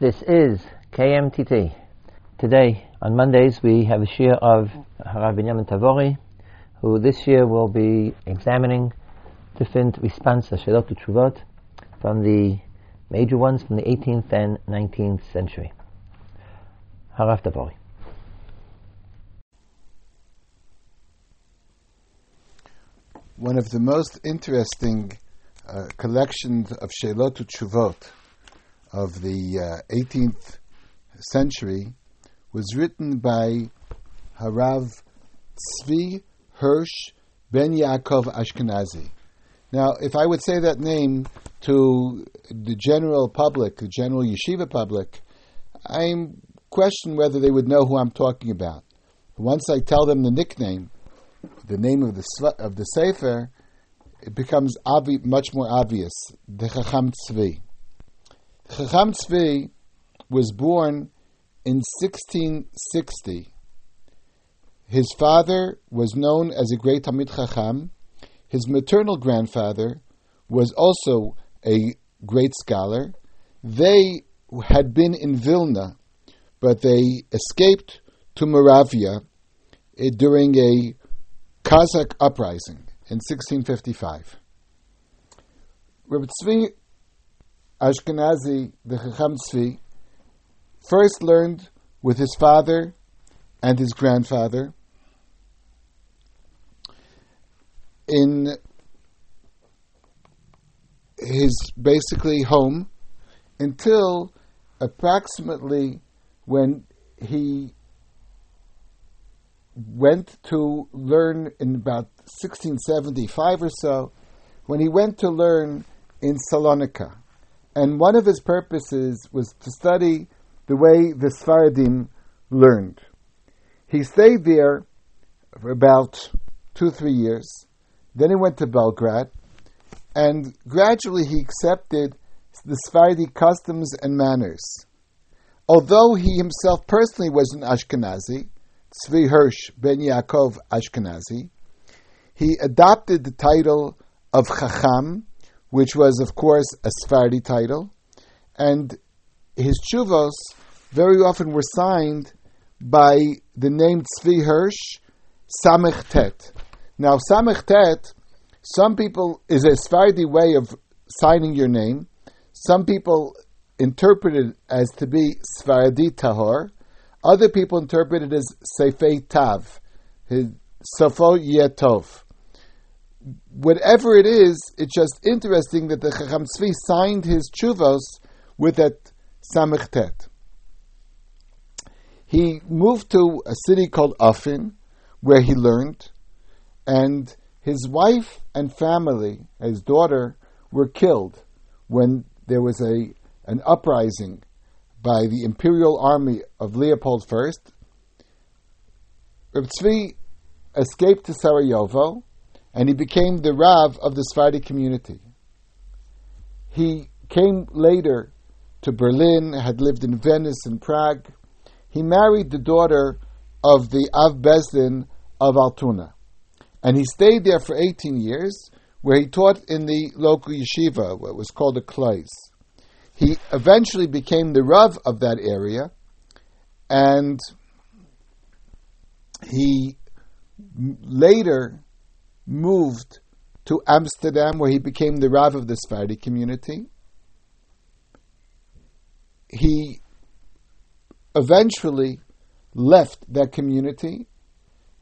This is KMTT. Today, on Mondays, we have a shiur of Harav Binyamin Tavori, who this year will be examining different responses, Shalot Tshuvot, from the major ones from the 18th and 19th century. Harav Tavori. One of the most interesting uh, collections of Shelot Tshuvot of the uh, 18th century was written by Harav Tzvi Hirsch Ben Yaakov Ashkenazi. Now, if I would say that name to the general public, the general yeshiva public, I question whether they would know who I'm talking about. Once I tell them the nickname, the name of the of the sefer, it becomes obvi- much more obvious. The Chacham Tzvi. Chacham Tzvi was born in 1660. His father was known as a great Talmid Chacham. His maternal grandfather was also a great scholar. They had been in Vilna, but they escaped to Moravia eh, during a Cossack uprising in 1655. Rabbi Tzvi Ashkenazi, the Chacham Tzvi, first learned with his father and his grandfather in his basically home until approximately when he went to learn in about 1675 or so, when he went to learn in Salonika. And one of his purposes was to study the way the Sfaradim learned. He stayed there for about two, three years. Then he went to Belgrade, and gradually he accepted the Sephardi customs and manners. Although he himself personally was an Ashkenazi, Tzvi Hirsch ben Yaakov Ashkenazi, he adopted the title of Chacham, which was, of course, a Sephardi title, and his chuvos very often were signed by the name Tzvi Hirsch Samech Tet. Now, Samech Tet, some people, is a Sephardi way of signing your name. Some people interpret it as to be Sephardi Tahor. Other people interpret it as Sefei Tav, Sofo Yetov. Whatever it is, it's just interesting that the Chacham Tzvi signed his chuvos with that Samech Tet. He moved to a city called Afin, where he learned, and his wife and family, his daughter, were killed when there was a an uprising by the imperial army of Leopold I. Reb Tzvi escaped to Sarajevo, and he became the Rav of the Sephardi community. He came later to Berlin, had lived in Venice and Prague. He married the daughter of the Av Bezdin of Altona. And he stayed there for 18 years, where he taught in the local yeshiva, what was called a kleis. He eventually became the Rav of that area, and he later moved to Amsterdam, where he became the Rav of the Sephardi community. He eventually left that community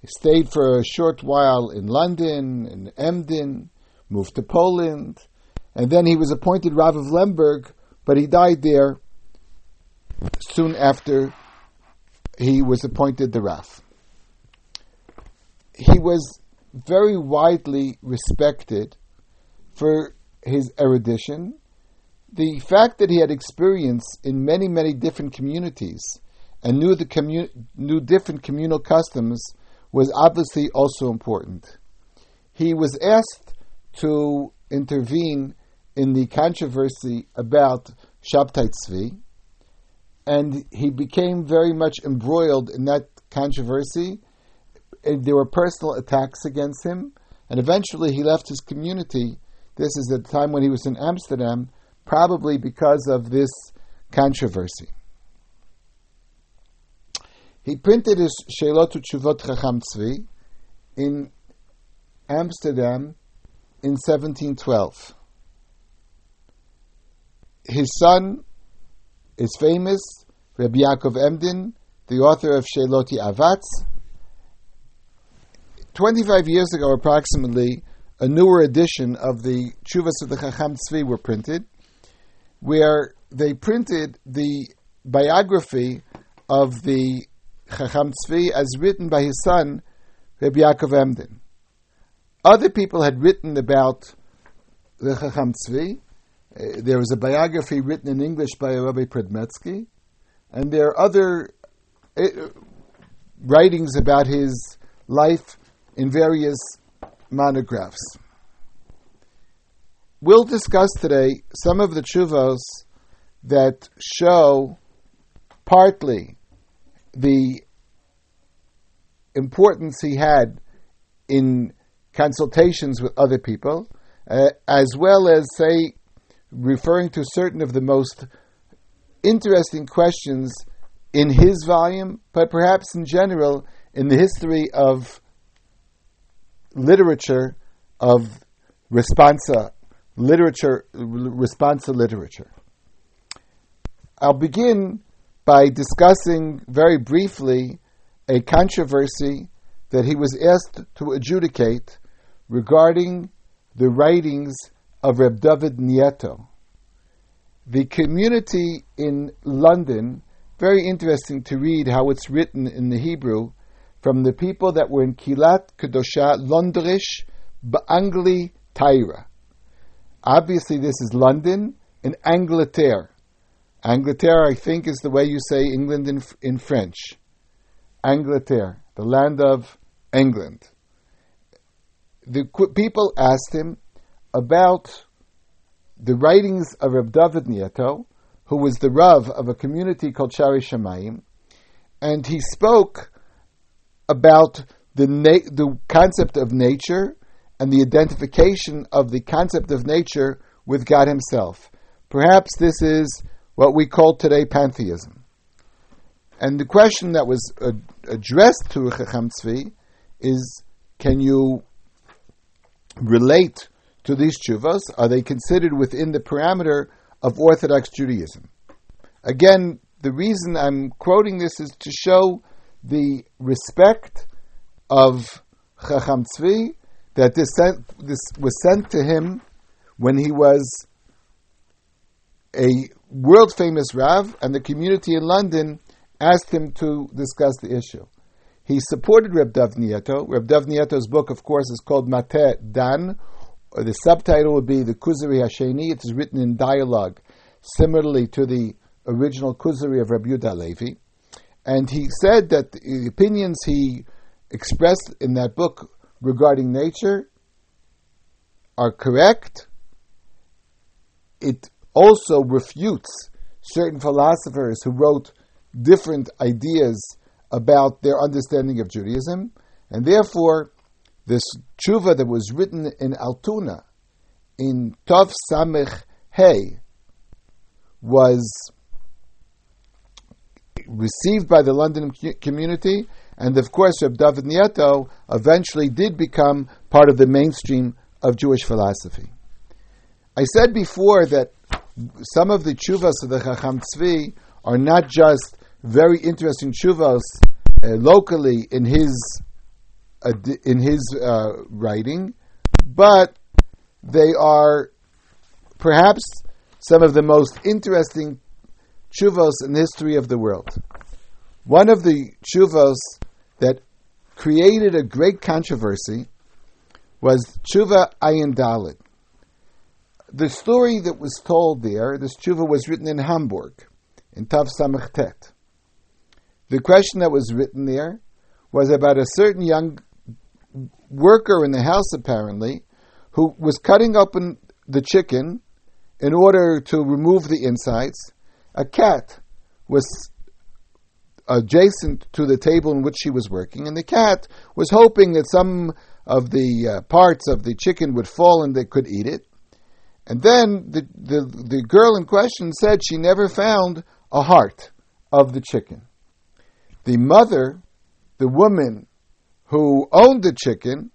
he stayed for a short while in London, in Emden, moved to Poland, and then he was appointed Rav of Lemberg, but he died there soon after he was appointed the Rav. He was very widely respected for his erudition. The fact that he had experience in many, many different communities and knew the commu- knew different communal customs was obviously also important. He was asked to intervene in the controversy about Shabtai Tzvi, and he became very much embroiled in that controversy. Uh, there were personal attacks against him, and eventually he left his community. This is the time when he was in Amsterdam, probably because of this controversy. He printed his Shelot Chuvot Chacham Tzvi in Amsterdam in 1712. His son is famous, Rabbi Yaakov Emden, the author of Sheloti Avatz. 25 years ago, approximately, a newer edition of the Chuvas of the Chacham Tzvi were printed, where they printed the biography of the Chacham Tzvi as written by his son, Rabbi Yaakov Emden. Other people had written about the Chacham Tzvi. Uh, there was a biography written in English by Rabbi Predmetsky, and there are other uh, writings about his life in various monographs. We'll discuss today some of the chuvos that show partly the importance he had in consultations with other people, uh, as well as, say, referring to certain of the most interesting questions in his volume, but perhaps in general in the history of literature, of responsa literature, responsa literature. I'll begin by discussing very briefly a controversy that he was asked to adjudicate regarding the writings of Reb David Nieto. The community in London, very interesting to read how it's written in the Hebrew, from the people that were in Kilat Kedosha Londrish Ba'angli Taira. Obviously, this is London and Angleterre. Angleterre, I think, is the way you say England in, in French. Angleterre, the land of England. The people asked him about the writings of Reb David Nieto, who was the Rav of a community called Shari Shamayim, and he spoke about the, na- the concept of nature and the identification of the concept of nature with God Himself. Perhaps this is what we call today pantheism. And the question that was addressed to Chacham Tzvi is can you relate to these chuvas? Are they considered within the parameter of Orthodox Judaism? Again, the reason I'm quoting this is to show the respect of Chacham Tzvi that this, sent, this was sent to him when he was a world famous Rav, and the community in London asked him to discuss the issue. He supported Reb Dav Nieto. Reb Dav Nieto's book, of course, is called Mate Dan, or the subtitle would be the Kuzari Hasheni. It is written in dialogue, similarly to the original Kuzari of Reb Yudah Levi. And he said that the opinions he expressed in that book regarding nature are correct. It also refutes certain philosophers who wrote different ideas about their understanding of Judaism, and therefore this tshuva that was written in Altona in Tov Samech Hey was received by the London community, and of course, Reb David Nieto eventually did become part of the mainstream of Jewish philosophy. I said before that some of the chuvas of the Chacham Tzvi are not just very interesting chuvas uh, locally in his uh, in his uh, writing, but they are perhaps some of the most interesting chuvos in the history of the world. One of the chuvos that created a great controversy was Chuva Ayin Dalit the story that was told there, this tshuva was written in Hamburg, in Tav Samach Tet. The question that was written there was about a certain young worker in the house, apparently, who was cutting open the chicken in order to remove the insides. A cat was adjacent to the table in which she was working, and the cat was hoping that some of the uh, parts of the chicken would fall and they could eat it. And then the, the, the girl in question said she never found a heart of the chicken. The mother, the woman who owned the chicken,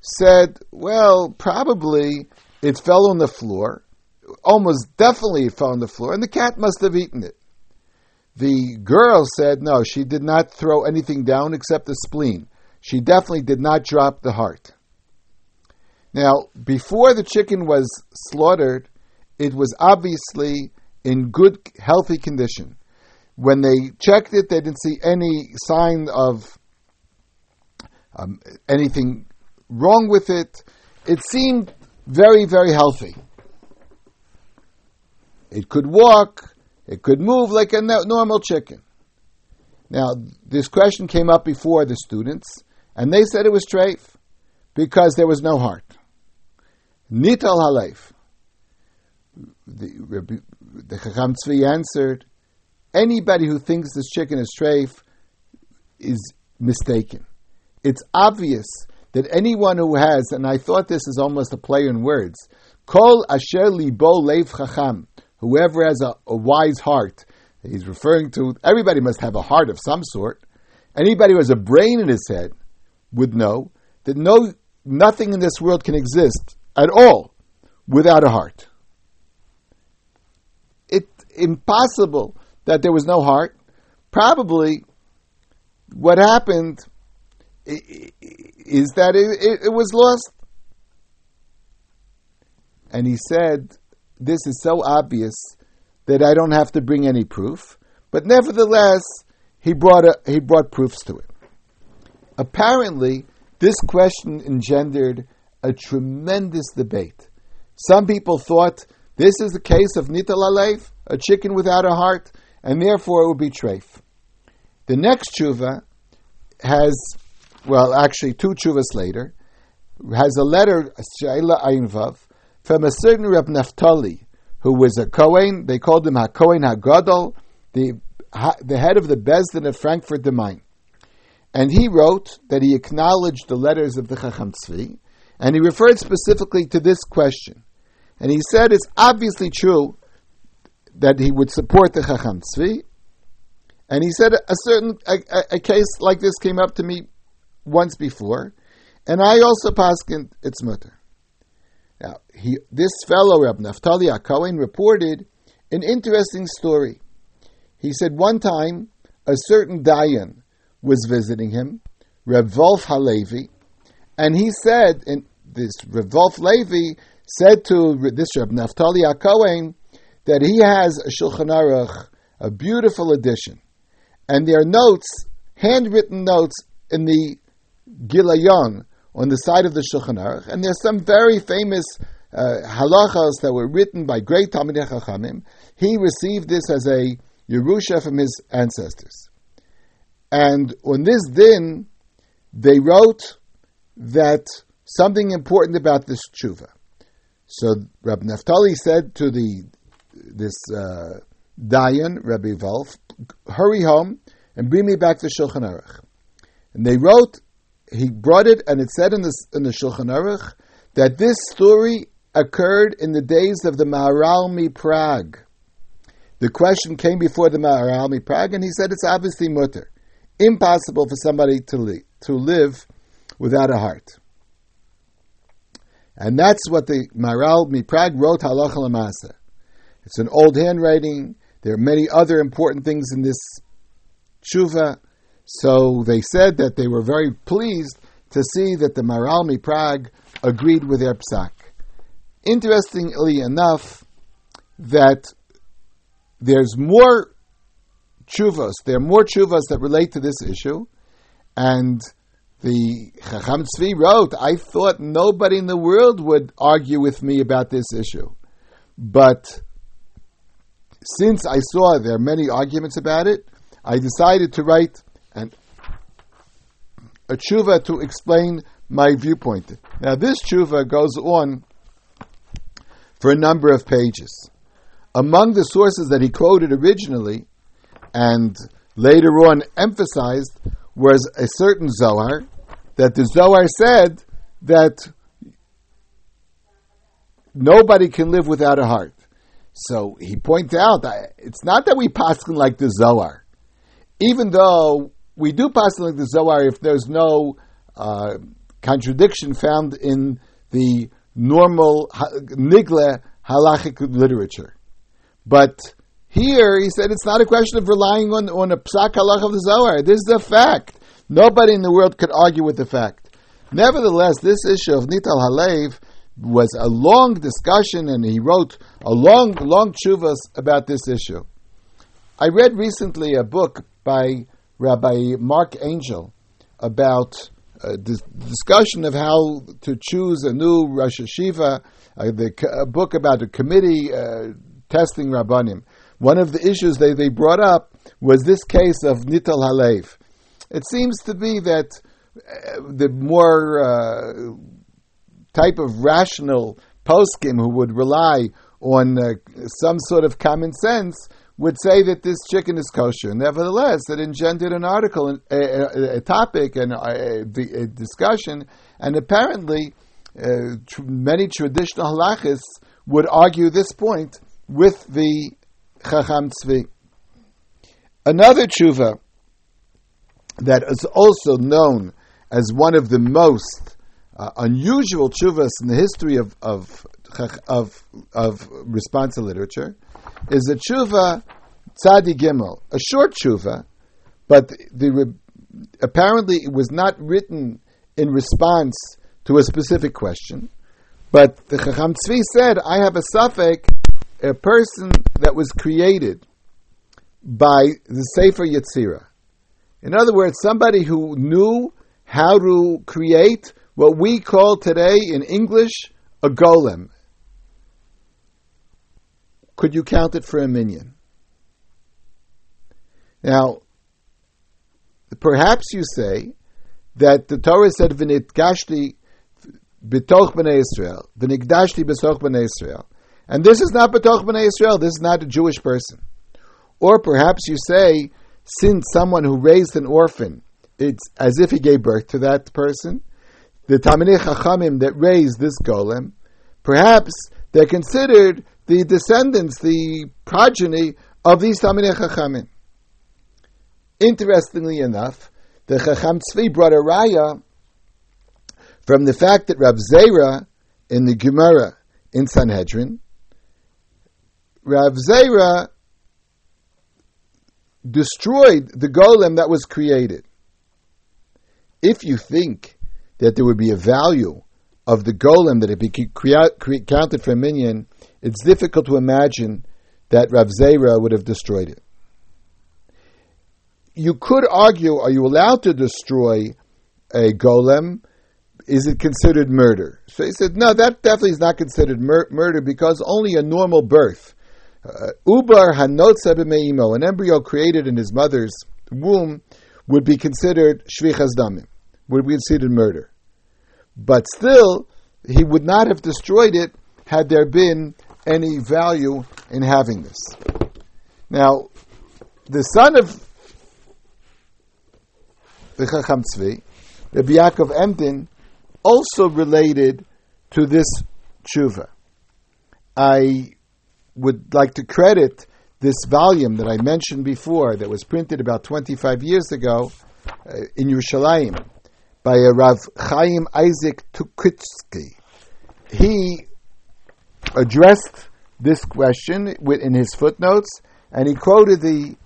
said, Well, probably it fell on the floor. Almost definitely fell on the floor, and the cat must have eaten it. The girl said, No, she did not throw anything down except the spleen. She definitely did not drop the heart. Now, before the chicken was slaughtered, it was obviously in good, healthy condition. When they checked it, they didn't see any sign of um, anything wrong with it. It seemed very, very healthy. It could walk, it could move like a normal chicken. Now, this question came up before the students, and they said it was treif because there was no heart. Nital halev. The, Chacham Tzvi answered, anybody who thinks this chicken is treif is mistaken. It's obvious that anyone who has, and I thought this is almost a play in words, kol asher libo leif chacham, whoever has a, a wise heart, he's referring to, everybody must have a heart of some sort. Anybody who has a brain in his head would know that no, nothing in this world can exist at all without a heart. It's impossible that there was no heart. Probably what happened is that it, it, it was lost. And he said, This is so obvious that I don't have to bring any proof. But nevertheless, he brought, a, he brought proofs to it. Apparently, this question engendered a tremendous debate. Some people thought this is the case of nital aleif, a chicken without a heart, and therefore it would be treif. The next tshuva has, well, actually two tshuvas later, has a letter, Shaila Ainvav, from a certain Reb Naftali, who was a Kohen. They called him HaKohen HaGadol, the, the head of the Bezdin of Frankfurt the Main. And he wrote that he acknowledged the letters of the Chacham Tzvi, and he referred specifically to this question. And he said it's obviously true that he would support the Chacham Tzvi. And he said a certain a, a, a, case like this came up to me once before, and I also paskined its mutter. Now, he, this fellow, Rab Naftali Kohen, reported an interesting story. He said one time a certain Dayan was visiting him, Reb Wolf Halevi, and he said, and this Reb Wolf Levi said to this Reb Naftali HaKohen that he has a Shulchan Aruch, a beautiful edition, and there are notes, handwritten notes in the Gilayon on the side of the Shulchan Aruch, and there's some very famous uh, halachas that were written by great Talmidei Chachamim. He received this as a Yerusha from his ancestors. And on this din, they wrote that something important about this tshuva. So Rabbi Naftali said to the this uh, Dayan, Rabbi Wolf, hurry home and bring me back the Shulchan Aruch. And they wrote, he brought it, and it said in the, in the Shulchan Aruch that this story occurred in the days of the Maharalmi Prague. The question came before the Maharalmi Prague, and he said it's obviously mutter. Impossible for somebody to, to live without a heart. And that's what the Maharalmi Prague wrote, Halacha Lamasa. It's an old handwriting. There are many other important things in this tshuva. So they said that they were very pleased to see that the Maharal MiPrag agreed with their psak. Interestingly enough, that there's more chuvas, there are more chuvas that relate to this issue, and the Chacham Tzvi wrote, I thought nobody in the world would argue with me about this issue. But since I saw there are many arguments about it, I decided to write a tshuva to explain my viewpoint. Now, this tshuva goes on for a number of pages. Among the sources that he quoted originally and later on emphasized was a certain Zohar, that the Zohar said that nobody can live without a heart. So he points out it's not that we paskin like the Zohar, even though we do pass like the Zohar if there's no uh, contradiction found in the normal nigle halachic literature. But here he said it's not a question of relying on, on a psak halach of the Zohar. This is a fact. Nobody in the world could argue with the fact. Nevertheless, this issue of Nital Halev was a long discussion, and he wrote a long, long chuvas about this issue. I read recently a book by Rabbi Marc Angel about uh, the discussion of how to choose a new Rosh Hashiva, uh, the, a book about a committee uh, testing Rabbanim. One of the issues they, they brought up was this case of Nital Halev. It seems to be that uh, the more uh, type of rational poskim who would rely on uh, some sort of common sense would say that this chicken is kosher. Nevertheless, it engendered an article, a, a, topic, and a, a, discussion, and apparently uh, tr- many traditional halachis would argue this point with the Chacham Tzvi. Another tshuva that is also known as one of the most uh, unusual tshuvas in the history of of of, of literature is a tshuva tzadi gimel, a short tshuva, but the apparently it was not written in response to a specific question. But the Chacham Tzvi said, "I have a suffix, a person that was created by the Sefer Yetzirah. In other words, somebody who knew how to create what we call today in English a golem. Could you count it for a minyan? Now, perhaps you say that the Torah said "V'nit gashti b'toch b'nei Israel, v'nigdashti b'soch b'nei Israel," and this is not b'toch b'nei Israel. This is not a Jewish person. Or perhaps you say, since someone who raised an orphan, it's as if he gave birth to that person, the Talmidei Chachamim that raised this golem, perhaps they're considered the descendants, the progeny of these Talmidei Chachamim. Interestingly enough, the Chacham Tzvi brought a raya from the fact that Rav Zera in the Gemara in Sanhedrin, Rav Zera destroyed the golem that was created. If you think that there would be a value of the golem that been cre- counted for a minyan, it's difficult to imagine that Rav Zera would have destroyed it. You could argue, are you allowed to destroy a golem? Is it considered murder? So he said, no, that definitely is not considered mur- murder because only a normal birth. Uh, Ubar hanotza b'meimo, an embryo created in his mother's womb, would be considered shvichas damim, would be considered murder. But still, he would not have destroyed it had there been any value in having this. Now, the son of the Chacham Tzvi, Rabbi Yaakov Emden, also related to this tshuva. I would like to credit this volume that I mentioned before, that was printed about 25 years ago uh, in Yerushalayim, by a Rav Chaim Isaac Tukitsky. He addressed this question in his footnotes, and he quoted the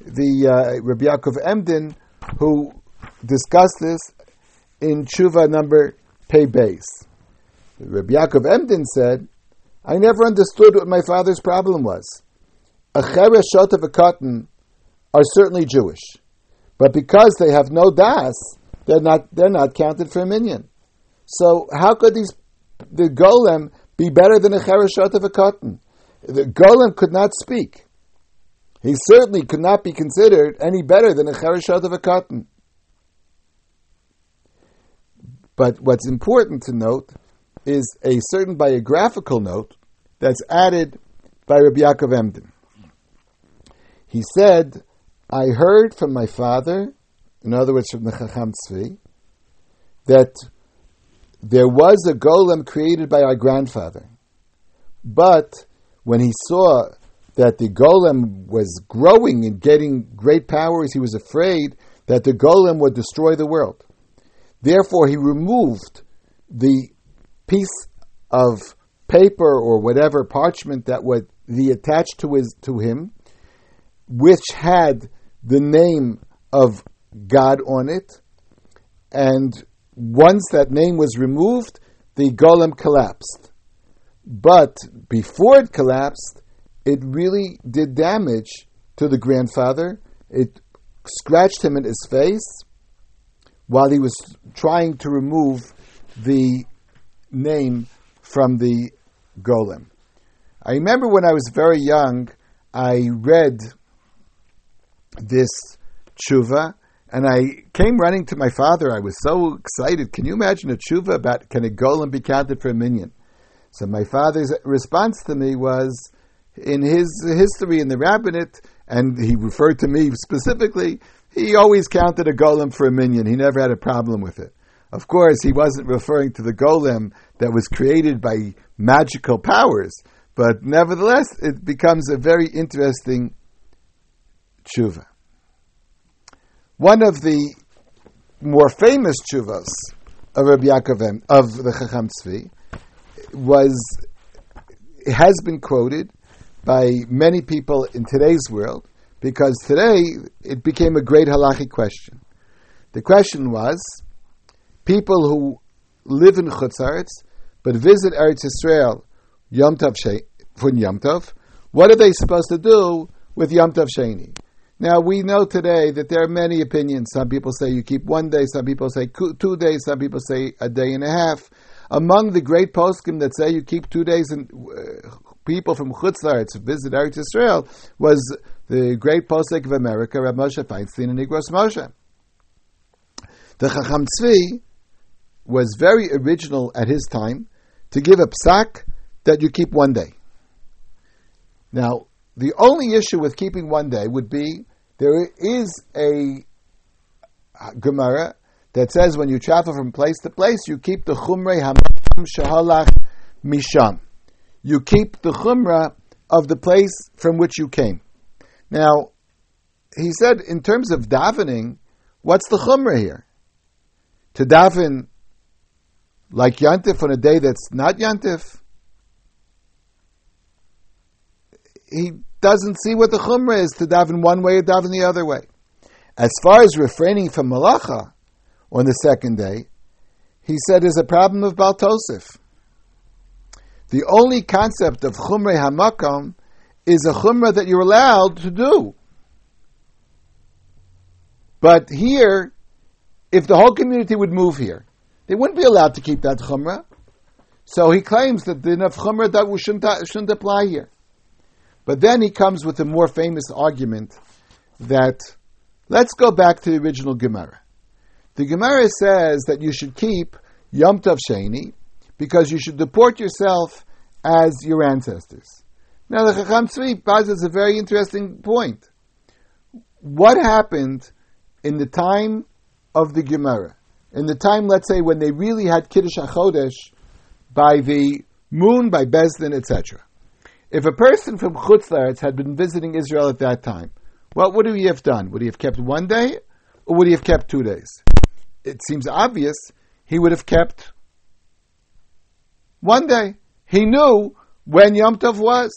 the uh, Rabbi Yaakov Emden, who discussed this in Tshuva number Pei Beis. Rabbi Yaakov Emden said, "I never understood what my father's problem was. A cheresh shot of a cotton are certainly Jewish, but because they have no das." they're not they're not counted for a minyan. So how could these the golem be better than a chereshot of a cotton? The golem could not speak. He certainly could not be considered any better than a chereshot of a cotton. But what's important to note is a certain biographical note that's added by Rabbi Yaakov Emden. He said, I heard from my father in other words, from the Chacham Tzvi, that there was a golem created by our grandfather. But when he saw that the golem was growing and getting great powers, he was afraid that the golem would destroy the world. Therefore, he removed the piece of paper or whatever parchment that would be attached to his to him, which had the name of God on it, and once that name was removed, the golem collapsed. But before it collapsed, it really did damage to the grandfather. It scratched him in his face while he was trying to remove the name from the golem. I remember when I was very young, I read this tshuva, and I came running to my father. I was so excited. Can you imagine a tshuva about can a golem be counted for a minyan? So my father's response to me was, in his history in the rabbinate, and he referred to me specifically, he always counted a golem for a minyan. He never had a problem with it. Of course, he wasn't referring to the golem that was created by magical powers, but nevertheless, it becomes a very interesting tshuva. One of the more famous tshuvas of Rabbi Yaakov of the Chacham Tzvi was has been quoted by many people in today's world because today it became a great halachic question. The question was people who live in Chutzaretz but visit Eretz Yisrael Yom Tov for Yom Tov, what are they supposed to do with Yom Tov Sheni? Now we know today that there are many opinions. Some people say you keep one day, some people say two days, some people say a day and a half. Among the great poskim that say you keep two days and uh, people from Chutzlaritz to visit Eretz Yisrael was the great posek of America, Rav Moshe Feinstein and Igros Moshe. The Chacham Tzvi was very original at his time to give a psak that you keep one day. Now, the only issue with keeping one day would be there is a uh, Gemara that says when you travel from place to place, you keep the Chumrei Hamakam Shahalach Misham. You keep the Chumrah of the place from which you came. Now, he said in terms of davening, what's the Chumrah here? To daven like Yantif on a day that's not Yantif? He doesn't see what the Chumrah is to daven one way or daven the other way. As far as refraining from Malacha on the second day, he said there's a problem of Baltosif. The only concept of Chumrei Hamakam is a Chumrah that you're allowed to do. But here, if the whole community would move here, they wouldn't be allowed to keep that Chumrah. So he claims that the enough Chumrah that shouldn't, shouldn't apply here. But then he comes with a more famous argument that let's go back to the original Gemara. The Gemara says that you should keep Yom Tov Sheni because you should deport yourself as your ancestors. Now the Chacham Tzvi poses a very interesting point. What happened in the time of the Gemara? In the time, let's say, when they really had Kiddush HaChodesh by the moon, by Bezdin, etc. If a person from Chutz had been visiting Israel at that time, what would he have done? Would he have kept one day or would he have kept two days? It seems obvious he would have kept one day. He knew when Yom Tov was.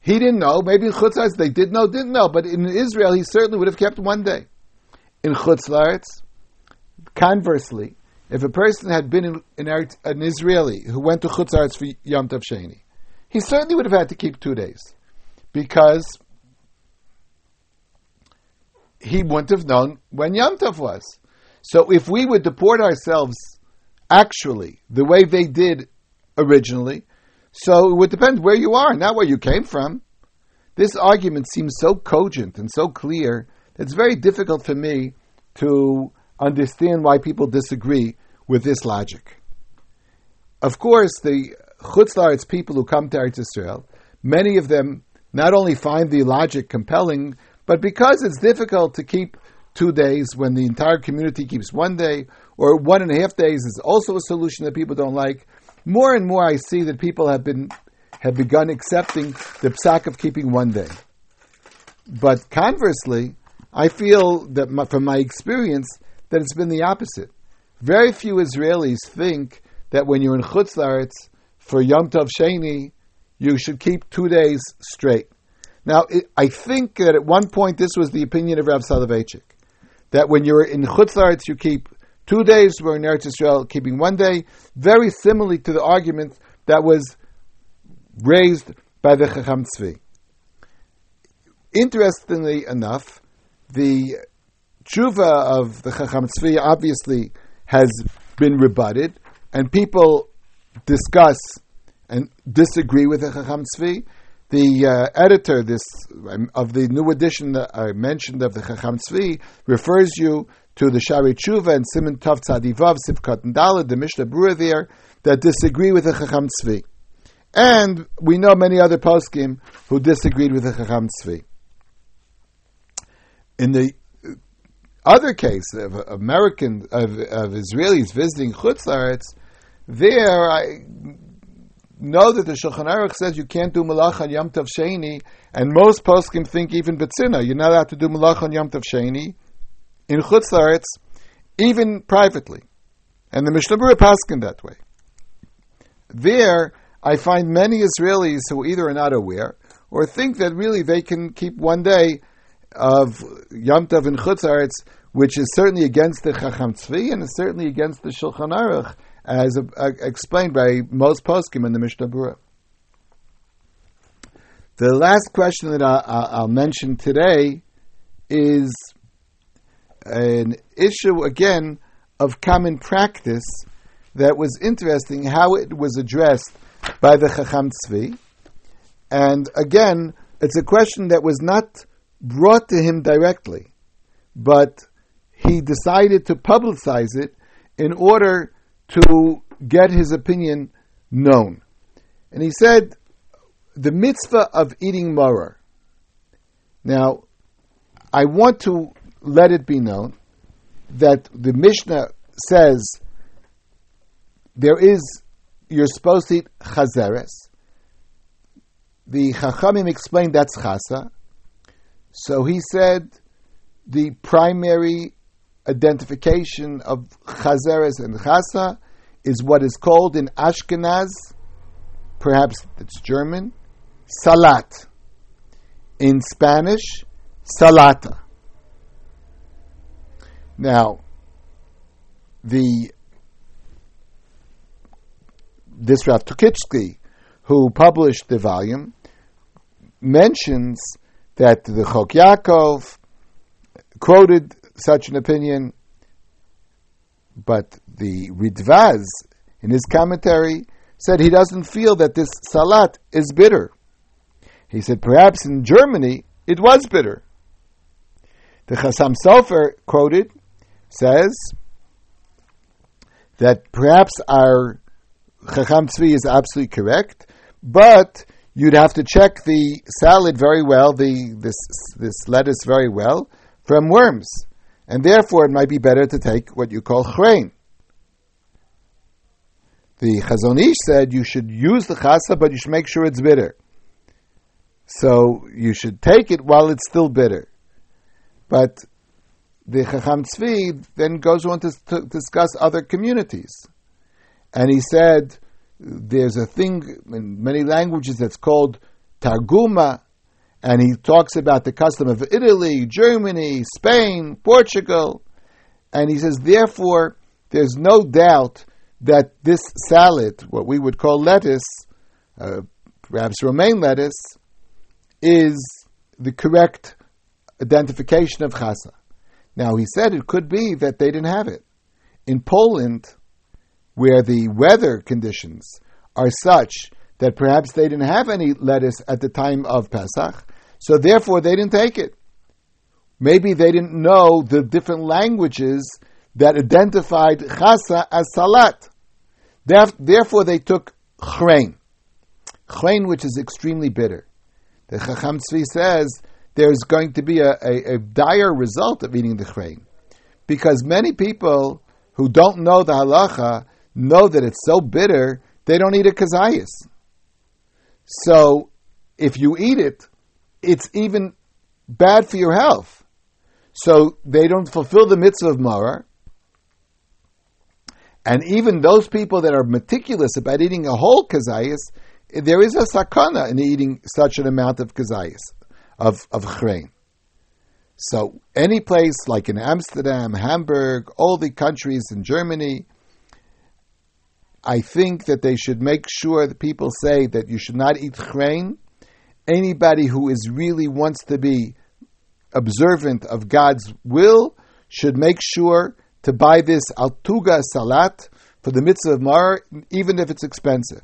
He didn't know. Maybe in Chutz they did know, didn't know. But in Israel, he certainly would have kept one day. In Chutz conversely, if a person had been in, in an Israeli who went to Chutz for Yom Tov Sheni, he certainly would have had to keep two days because he wouldn't have known when Yom Tov was. So if we would deport ourselves actually the way they did originally, so it would depend where you are, not where you came from. This argument seems so cogent and so clear that it's very difficult for me to understand why people disagree with this logic. Of course, the Chutzlaritz people who come to Eretz Israel, many of them not only find the logic compelling, but because it's difficult to keep two days when the entire community keeps one day, or one and a half days is also a solution that people don't like. More and more, I see that people have been have begun accepting the psak of keeping one day. But conversely, I feel that my, from my experience that it's been the opposite. Very few Israelis think that when you're in Chutz Laretz for Yom Tov Sheni, you should keep two days straight. Now, it, I think that at one point this was the opinion of Rav Soloveitchik, that when you're in Chutzlaretz, you keep two days, we're in Eretz Israel keeping one day, very similarly to the argument that was raised by the Chacham Tzvi. Interestingly enough, the tshuva of the Chacham Tzvi obviously has been rebutted, and people discuss and disagree with the Chacham Tzvi. The uh, editor this um, of the new edition that I mentioned of the Chacham Tzvi refers you to the Shari Tshuva and Simon Tov Tzadivav, Sivkat and the Mishnah Berurah there, that disagree with the Chacham Tzvi. And we know many other poskim who disagreed with the Chacham Tzvi. In the other case of American of, of Israelis visiting Chutz Laretz, there I know that the Shulchan Aruch says you can't do malach on Yom Tov Sheni, and most poskim think even Betzina, you're not allowed to do malach on Yom Tov Sheni in Chutz Laretz, even privately. And the Mishnah Berurah paskin that way. There, I find many Israelis who either are not aware or think that really they can keep one day of Yom Tov in Chutz Laretz, which is certainly against the Chacham Tzvi and is certainly against the Shulchan Aruch, as uh, explained by most poskim in the Mishnah Berurah. The last question that I, will mention today is an issue again of common practice that was interesting how it was addressed by the Chacham Tzvi. And again, it's a question that was not brought to him directly, but he decided to publicize it in order to get his opinion known. And he said, the mitzvah of eating maror. Now, I want to let it be known that the Mishnah says there is, you're supposed to eat chazeres. The Chachamim explained that's chasa. So he said the primary identification of chazeres and chasa is what is called in Ashkenaz, perhaps it's German, salat. In Spanish, salata. Now, the this Rav Tukitsky, who published the volume, mentions that the Chok Yaakov quoted such an opinion, but the Ridvaz, in his commentary, said he doesn't feel that this salat is bitter. He said perhaps in Germany it was bitter. The Chassam Sofer quoted says that perhaps our Chacham Tzvi is absolutely correct, but you'd have to check the salad very well, the this this lettuce very well from worms, and therefore it might be better to take what you call chrein. The Chazon Ish said you should use the chasa, but you should make sure it's bitter. So you should take it while it's still bitter. But the Chacham Tzvi then goes on to, to discuss other communities. And he said there's a thing in many languages that's called Targuma, and he talks about the custom of Italy, Germany, Spain, Portugal, and he says, therefore, there's no doubt that this salad, what we would call lettuce, uh, perhaps romaine lettuce, is the correct identification of chasa. Now, he said it could be that they didn't have it. In Poland, where the weather conditions are such that perhaps they didn't have any lettuce at the time of Pesach, so therefore they didn't take it. Maybe they didn't know the different languages that identified chasa as salat. Therefore they took chrein. Chrein, which is extremely bitter. The Chacham Tzvi says there's going to be a, a, a dire result of eating the chrein. Because many people who don't know the halacha know that it's so bitter, they don't eat a kazayas. So if you eat it, it's even bad for your health. So they don't fulfill the mitzvah of Maror. And even those people that are meticulous about eating a whole kazayas, there is a sakana in eating such an amount of kazayas, of, of chrein. So any place like in Amsterdam, Hamburg, all the countries in Germany, I think that they should make sure that people say that you should not eat chrein. Anybody who is really wants to be observant of God's will should make sure to buy this altuga salat for the mitzvah of mar, even if it's expensive.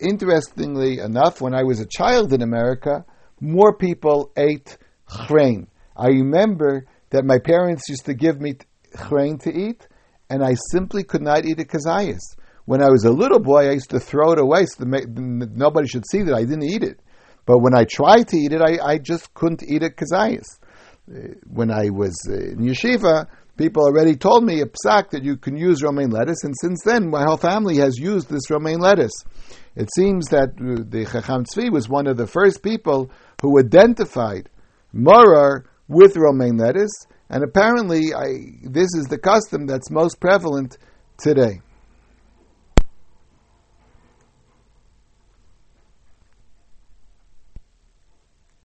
Interestingly enough, when I was a child in America, more people ate chrein. I remember that my parents used to give me chrein to eat, and I simply could not eat a kazayas. When I was a little boy, I used to throw it away so that nobody should see that I didn't eat it. But when I tried to eat it, I, I just couldn't eat a kazayas. Uh, when I was uh, in yeshiva, people already told me a psak that you can use romaine lettuce, and since then my whole family has used this romaine lettuce. It seems that uh, the Chacham Tzvi was one of the first people who identified maror with romaine lettuce, and apparently I, this is the custom that's most prevalent today.